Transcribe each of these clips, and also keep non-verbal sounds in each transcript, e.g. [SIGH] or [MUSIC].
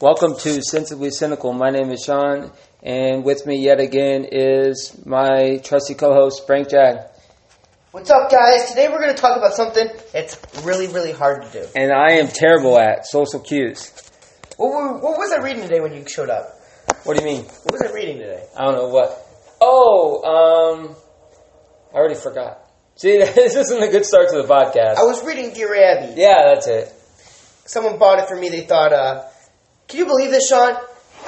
Welcome to Sensibly Cynical. My name is Sean, and with me yet again is my trusty co-host Frank Jag. What's up, guys? Today we're going to talk about something that's really, really hard to do. And I am terrible at social cues. What, were, what was I reading today when you showed up? What do you mean? What was I reading today? I don't know what. Oh, um, I already forgot. See, [LAUGHS] this isn't a good start to the podcast. I was reading Dear Abby. yeah, that's it. Someone bought it for me. They thought, uh, can you believe this, Sean?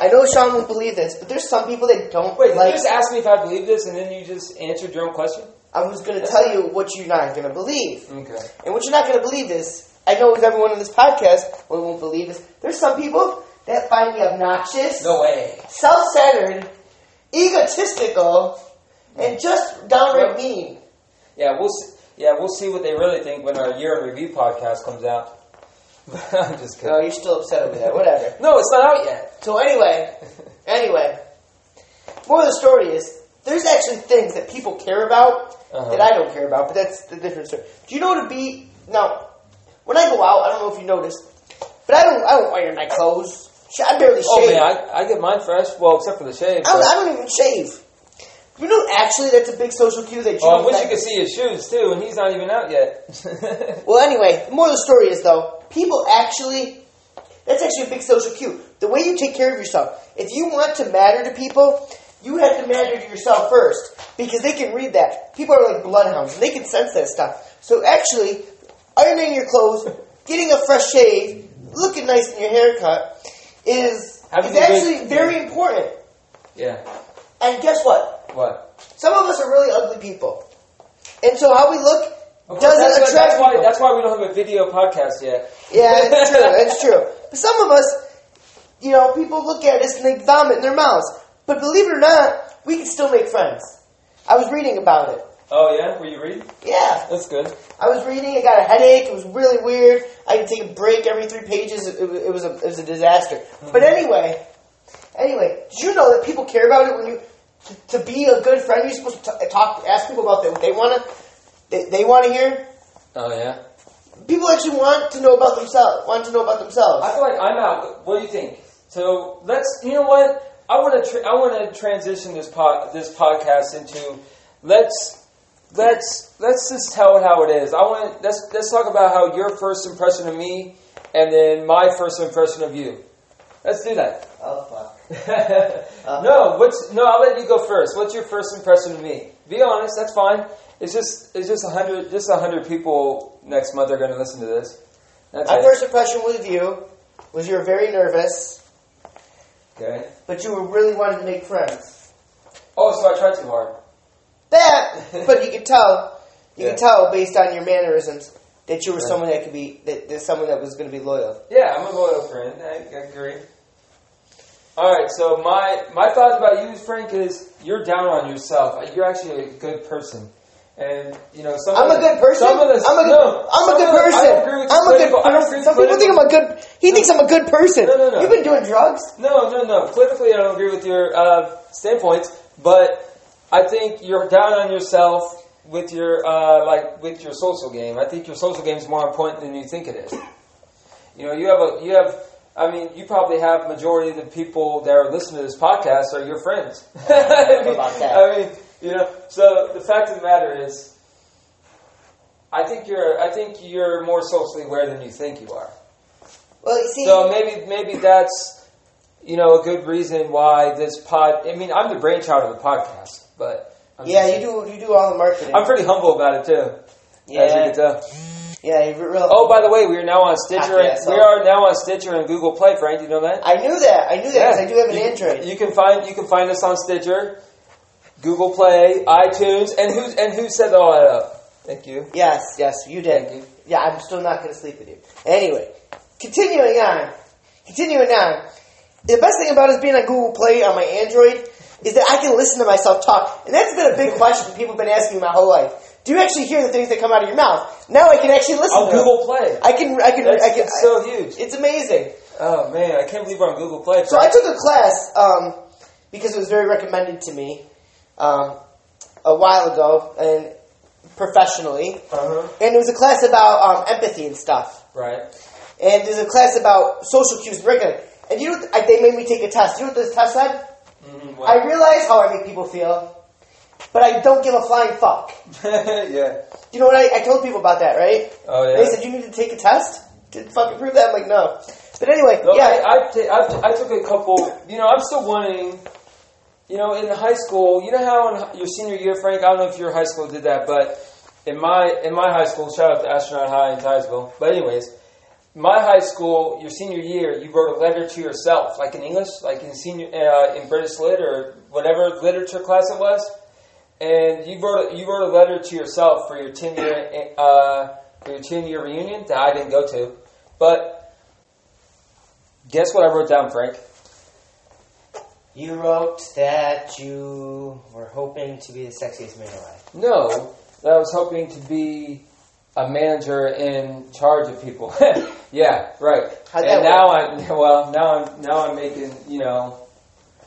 I know Sean won't believe this, but there's some people that don't Wait, like. you just asked me if I believe this, and then you just answered your own question. I was going to tell you what you're not going to believe. Okay. And what you're not going to believe is, I know with everyone in this podcast we won't believe this. There's some people that find me obnoxious, No way. self-centered, egotistical, and mm. just downright mean. Yeah, we'll see, yeah we'll see what they really think when our year in review podcast comes out. [LAUGHS] I'm just kidding. No, you're still upset over that. Whatever. No, it's not out yet. So anyway, [LAUGHS] anyway, more of the story is there's actually things that people care about Uh-huh. that I don't care about, but that's the different story. Do you know what to be now? When I go out, I don't know if you noticed, but I don't I don't iron my clothes. I barely shave. Oh shave. man, I, I get mine fresh. Well, except for the shave. I, don't, I don't even shave. You know, actually, that's a big social cue that you. Oh, I wish you could see his shoes too, and he's not even out yet. Well, anyway, the more of the story is though, people actually, that's actually a big social cue. The way you take care of yourself. If you want to matter to people, you have to matter to yourself first. Because they can read that. People are like bloodhounds, and they can sense that stuff. So actually, ironing your clothes, getting a fresh shave, looking nice in your haircut, is, Having is good- actually very important. yeah. And guess what? What? Some of us are really ugly people. And so how we look Of course, doesn't that's, attract that's why. That's why we don't have a video podcast yet. Yeah, it's [LAUGHS] true. It's true. But some of us, you know, people look at us and they vomit in their mouths. But believe it or not, we can still make friends. I was reading about it. Oh yeah, were you reading? Yeah, That's good. I was reading. I got a headache. It was really weird. I had to take a break every three pages. It, it, it was a it was a disaster. Mm-hmm. But anyway, anyway, did you know that people care about it when you to, to be a good friend? You're supposed to t- talk, ask people about what they want to they, they want to hear. Oh yeah. People actually want to know about themselves. Want to know about themselves. I feel like I'm out. What do you think? So let's. You know what? I want to. Tra- I want to transition this pod, this podcast into let's let's let's just tell it how it is. I want let's let's talk about how your first impression of me, and then my first impression of you. Let's do that. oh fuck. [LAUGHS] Uh-huh. no, what's no? I'll let you go first. What's your first impression of me? Be honest. That's fine. It's just it's just a hundred just a hundred people next month are going to listen to this. That's My it. first impression with you was you were very nervous, okay. but you were really wanting to make friends. Oh, so I tried too hard. That, [LAUGHS] but you could tell, you Yeah. could tell based on your mannerisms that you were Right. someone that could be, that, that someone that was going to be loyal. Yeah, I'm a loyal friend. I, I agree. All right, so my my thoughts about you, Frank, is you're down on yourself. You're actually a good person, and you know some. I'm of a good person. Some of the, I'm a good. no, I'm a good of the- person. I don't agree with I'm a good I don't agree person. with Some people think I'm a good. He thinks I'm a good person. No, no, no. You've been doing drugs. No, no, no. Politically, I don't agree with your uh, standpoints, but I think you're down on yourself with your uh, like with your social game. I think your social game is more important than you think it is. You know, you have a you have. I mean, you probably have majority of the people that are listening to this podcast are your friends. [LAUGHS] I mean, about that. I mean, you know. So the fact of the matter is, I think you're. I think you're more socially aware than you think you are. Well, you see, So maybe maybe that's you know a good reason why this pod. I mean, I'm the brainchild of the podcast, but I'm yeah, you do. You do all the marketing. I'm pretty humble about it too. As you yeah, can tell. yeah. You real. Oh, by the way, we are now on Stitcher. And, we are now on Stitcher and Google Play. Frank, you know that? I knew that. I knew that because I do have an you, Android. You can find you can find us on Stitcher, Google Play, iTunes, and who and who set all that up? Thank you. Yes, yes, you did. You. Yeah, I'm still not going to sleep with you. Anyway, continuing on. Continuing on. The best thing about us being on Google Play on my Android is that I can listen to myself talk. And that's been a big question that people have been asking me my whole life. Do you actually hear the things that come out of your mouth? Now I can actually listen On to them. Google Play. I can, I can, That's I can. it's so huge. it's amazing. Oh man, I can't believe we're on Google Play. So I took a class um, because it was very recommended to me um, a while ago and professionally, Uh-huh. and it was a class about um, empathy and stuff. Right. And there's a class about social cues and regular. And you know, what- I- they made me take a test. You know what this test said? Mhm, I realize how I make people feel, but I don't give a flying fuck. [LAUGHS] yeah. You know what I, I told people about that, right? Oh yeah. They said you need to take a test to fucking prove that. I'm like, no. But anyway, No, yeah. I, I, I, I took a couple. You know, I'm still wanting. You know, in high school, you know how in your senior year, Frank. I don't know if your high school did that, but in my in my high school, shout out to Astronaut High in Titusville. But anyways, my high school, your senior year, you wrote a letter to yourself, like in English, like in senior uh, in British Lit or whatever literature class it was, and you wrote a, you wrote a letter to yourself for your ten year uh, for your ten year reunion that I didn't go to, but. Guess what I wrote down, Frank? You wrote that you were hoping to be the sexiest man alive. No, that I was hoping to be a manager in charge of people. [LAUGHS] yeah, right. How'd and that now I'm [LAUGHS] well. Now I'm now I'm making. You know,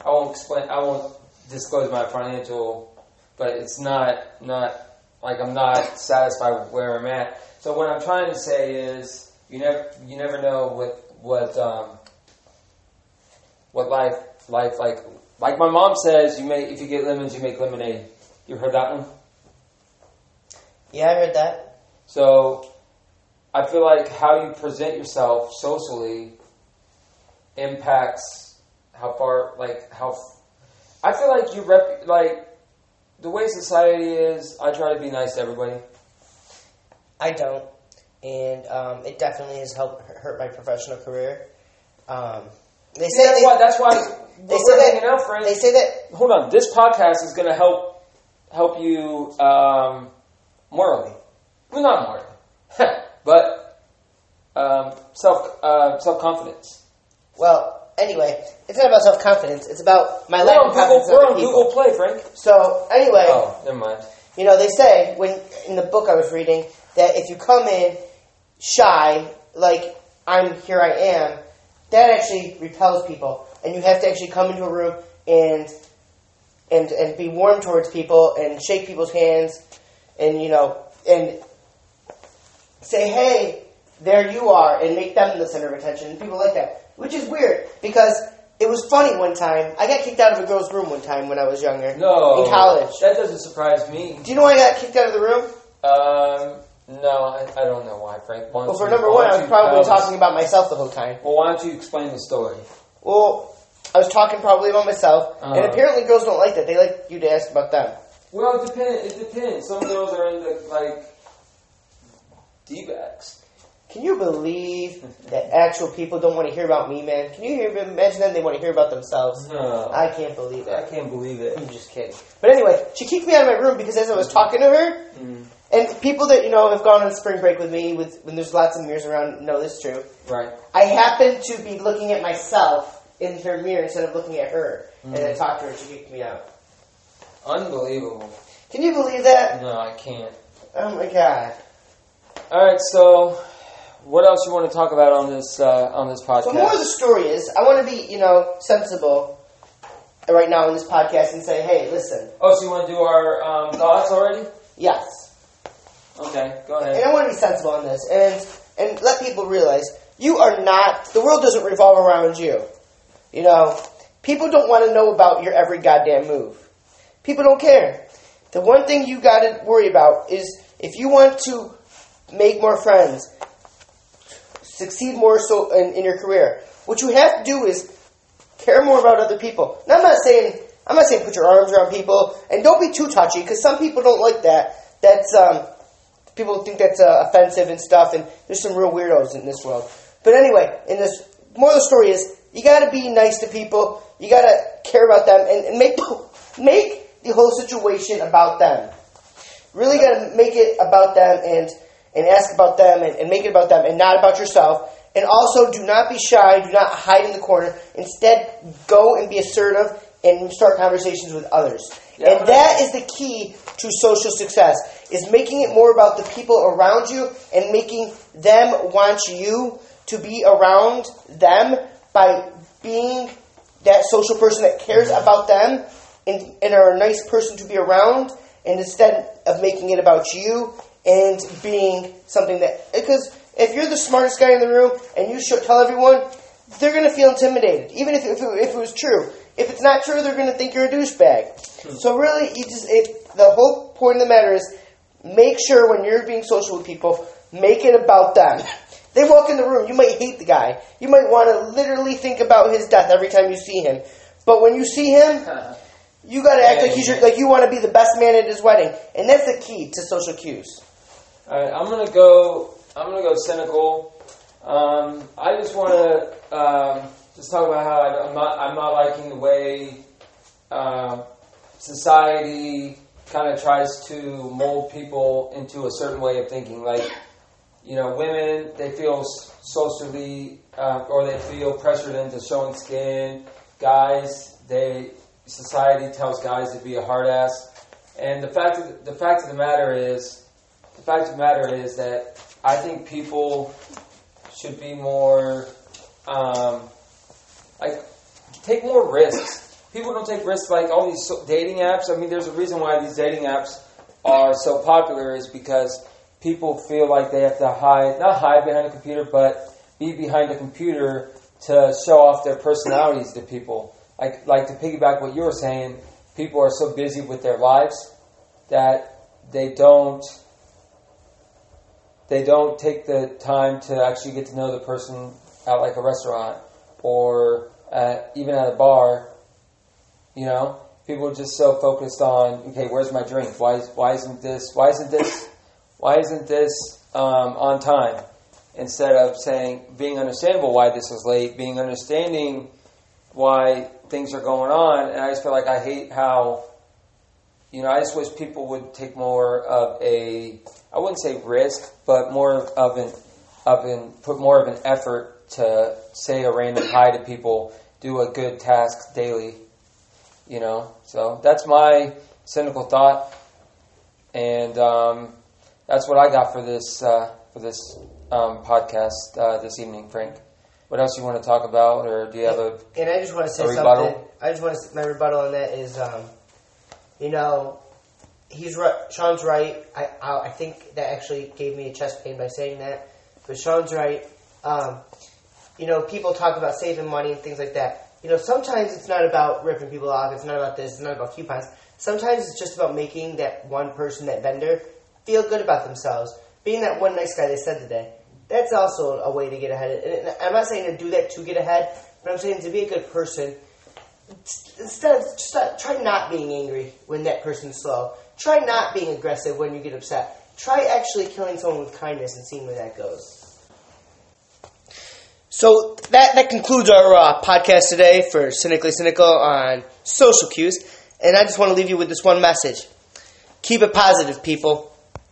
I won't explain. I won't disclose my financial, but it's not not like I'm not satisfied with where I'm at. So what I'm trying to say is, you never you never know what what um, what life life like. Like my mom says, you make if you get lemons, you make lemonade. You heard that one? Yeah, I heard that. So I feel like how you present yourself socially impacts how far, like how. I feel like you rep, like the way society is. I try to be nice to everybody. I don't, and um, it definitely has helped hurt my professional career. Um, they say that's they, why. That's why they say that- hanging out, friends. they say that Hold on. This podcast is going to help help you um, morally. Well, not morally, [LAUGHS] but um, self uh, self confidence. Well, anyway, it's not about self confidence. It's about my We're lack on of Google, confidence in we're on people. Google Play, Frank. So anyway, Oh, never mind. you know they say when in the book I was reading that if you come in shy, like I'm here, I am, that actually repels people, and you have to actually come into a room and and and be warm towards people and shake people's hands, and you know and say, hey, there you are, and make them the center of attention. And people like that, which is weird because it was funny one time. I got kicked out of a girl's room one time when I was younger. No. In college. That doesn't surprise me. Do you know why I got kicked out of the room? Um, no, I, I don't know why, Frank. Why Well, for number one, I was probably tell us- talking about myself the whole time. Well, why don't you explain the story? Well, I was talking probably about myself, and Uh-huh. apparently girls don't like that. They like you to ask about them. Well, it depends. It depends. Some girls are into like d-backs. Can you believe that actual people don't want to hear about me, man? Can you hear, imagine them? They want to hear about themselves. No, I can't believe it. I can't believe it. I'm just kidding. But anyway, she kicked me out of my room because as I was talking to her, Mm, and people that you know have gone on spring break with me, with when there's lots of mirrors around, know this is true. right. I happen to be looking at myself in her mirror instead of looking at her, and I talked to her, and she kicked me out. Unbelievable. Can you believe that? No, I can't. Oh my god! All right. So, what else you want to talk about on this uh, on this podcast? So more of the story is, I want to be, you know, sensible right now in this podcast and say, hey, listen, oh, so you want to do our um, thoughts already? yes, Okay, go ahead. and. I want to be sensible on this, and and let people realize you are not. The world doesn't revolve around you. You know, people don't want to know about your every goddamn move. People don't care. The one thing you got to worry about is if you want to make more friends, succeed more so in, in your career. What you have to do is care more about other people. Now, I'm not saying I'm not saying put your arms around people and don't be too touchy because some people don't like that. That's um, people think that's uh, offensive and stuff, and there's some real weirdos in this world. But anyway, in this more of the story is you got to be nice to people. You got to care about them and, and make make the whole situation about them. Really got to make it about them and and ask about them and, and make it about them and not about yourself. And also, do not be shy. Do not hide in the corner. Instead, go and be assertive and start conversations with others. Yeah, and that is the key to social success: is making it more about the people around you and making them want you to be around them by being that social person that cares about them and, and are a nice person to be around, and instead of making it about you and being something that because if you're the smartest guy in the room and you should tell everyone, they're going to feel intimidated, even if, if, it, if it was true. If it's not true, they're going to think you're a douchebag. Hmm. So really, you just it, the whole point of the matter is make sure when you're being social with people, make it about them. They walk in the room, you might hate the guy. You might want to literally think about his death every time you see him. But when you see him, [LAUGHS] you got to act like he's your, like you want to be the best man at his wedding, and that's the key to social cues. All right, I'm gonna go. I'm gonna go cynical. Um, I just want to um, just talk about how I, am not. I'm not liking the way uh, society kind of tries to mold people into a certain way of thinking. Like, you know, women they feel socially uh, or they feel pressured into showing skin. Guys, they society tells guys to be a hard ass. And the fact of the, fact of the matter is, the fact of the matter is that I think people should be more, um, like, take more risks. People don't take risks like all these dating apps. I mean, there's a reason why these dating apps are so popular is because people feel like they have to hide, not hide behind a computer, but be behind a computer to show off their personalities to people. Like, like to piggyback what you were saying, people are so busy with their lives that they don't they don't take the time to actually get to know the person at like a restaurant or at, even at a bar. You know, people are just so focused on okay, where's my drink? Why why isn't this why isn't this why isn't this um, on time? Instead of saying being understandable why this is late, being understanding why things are going on, and I just feel like I hate how you know I just wish people would take more of a I wouldn't say risk, but more of an of an put more of an effort to say a random hi to people, do a good task daily. You know, so that's my cynical thought, and um, that's what I got for this uh, for this um, podcast uh, this evening, Frank. What else you want to talk about, or do you have a? And I just want to say something. I just want to my rebuttal on that is, um, you know, he's right. Sean's right. I, I, I think that actually gave me a chest pain by saying that. But Sean's right. Um, you know, people talk about saving money and things like that. You know, sometimes it's not about ripping people off. It's not about this. It's not about coupons. Sometimes it's just about making that one person, that vendor, feel good about themselves. Being that one nice guy they said today. That's also a way to get ahead. And I'm not saying to do that to get ahead, but I'm saying to be a good person. Instead, just try not being angry when that person's slow Try not being aggressive when you get upset. Try actually killing someone with kindness and seeing where that goes. So that, that concludes our uh, podcast today for Cynically Cynical on social cues. And I just want to leave you with this one message. Keep it positive, people.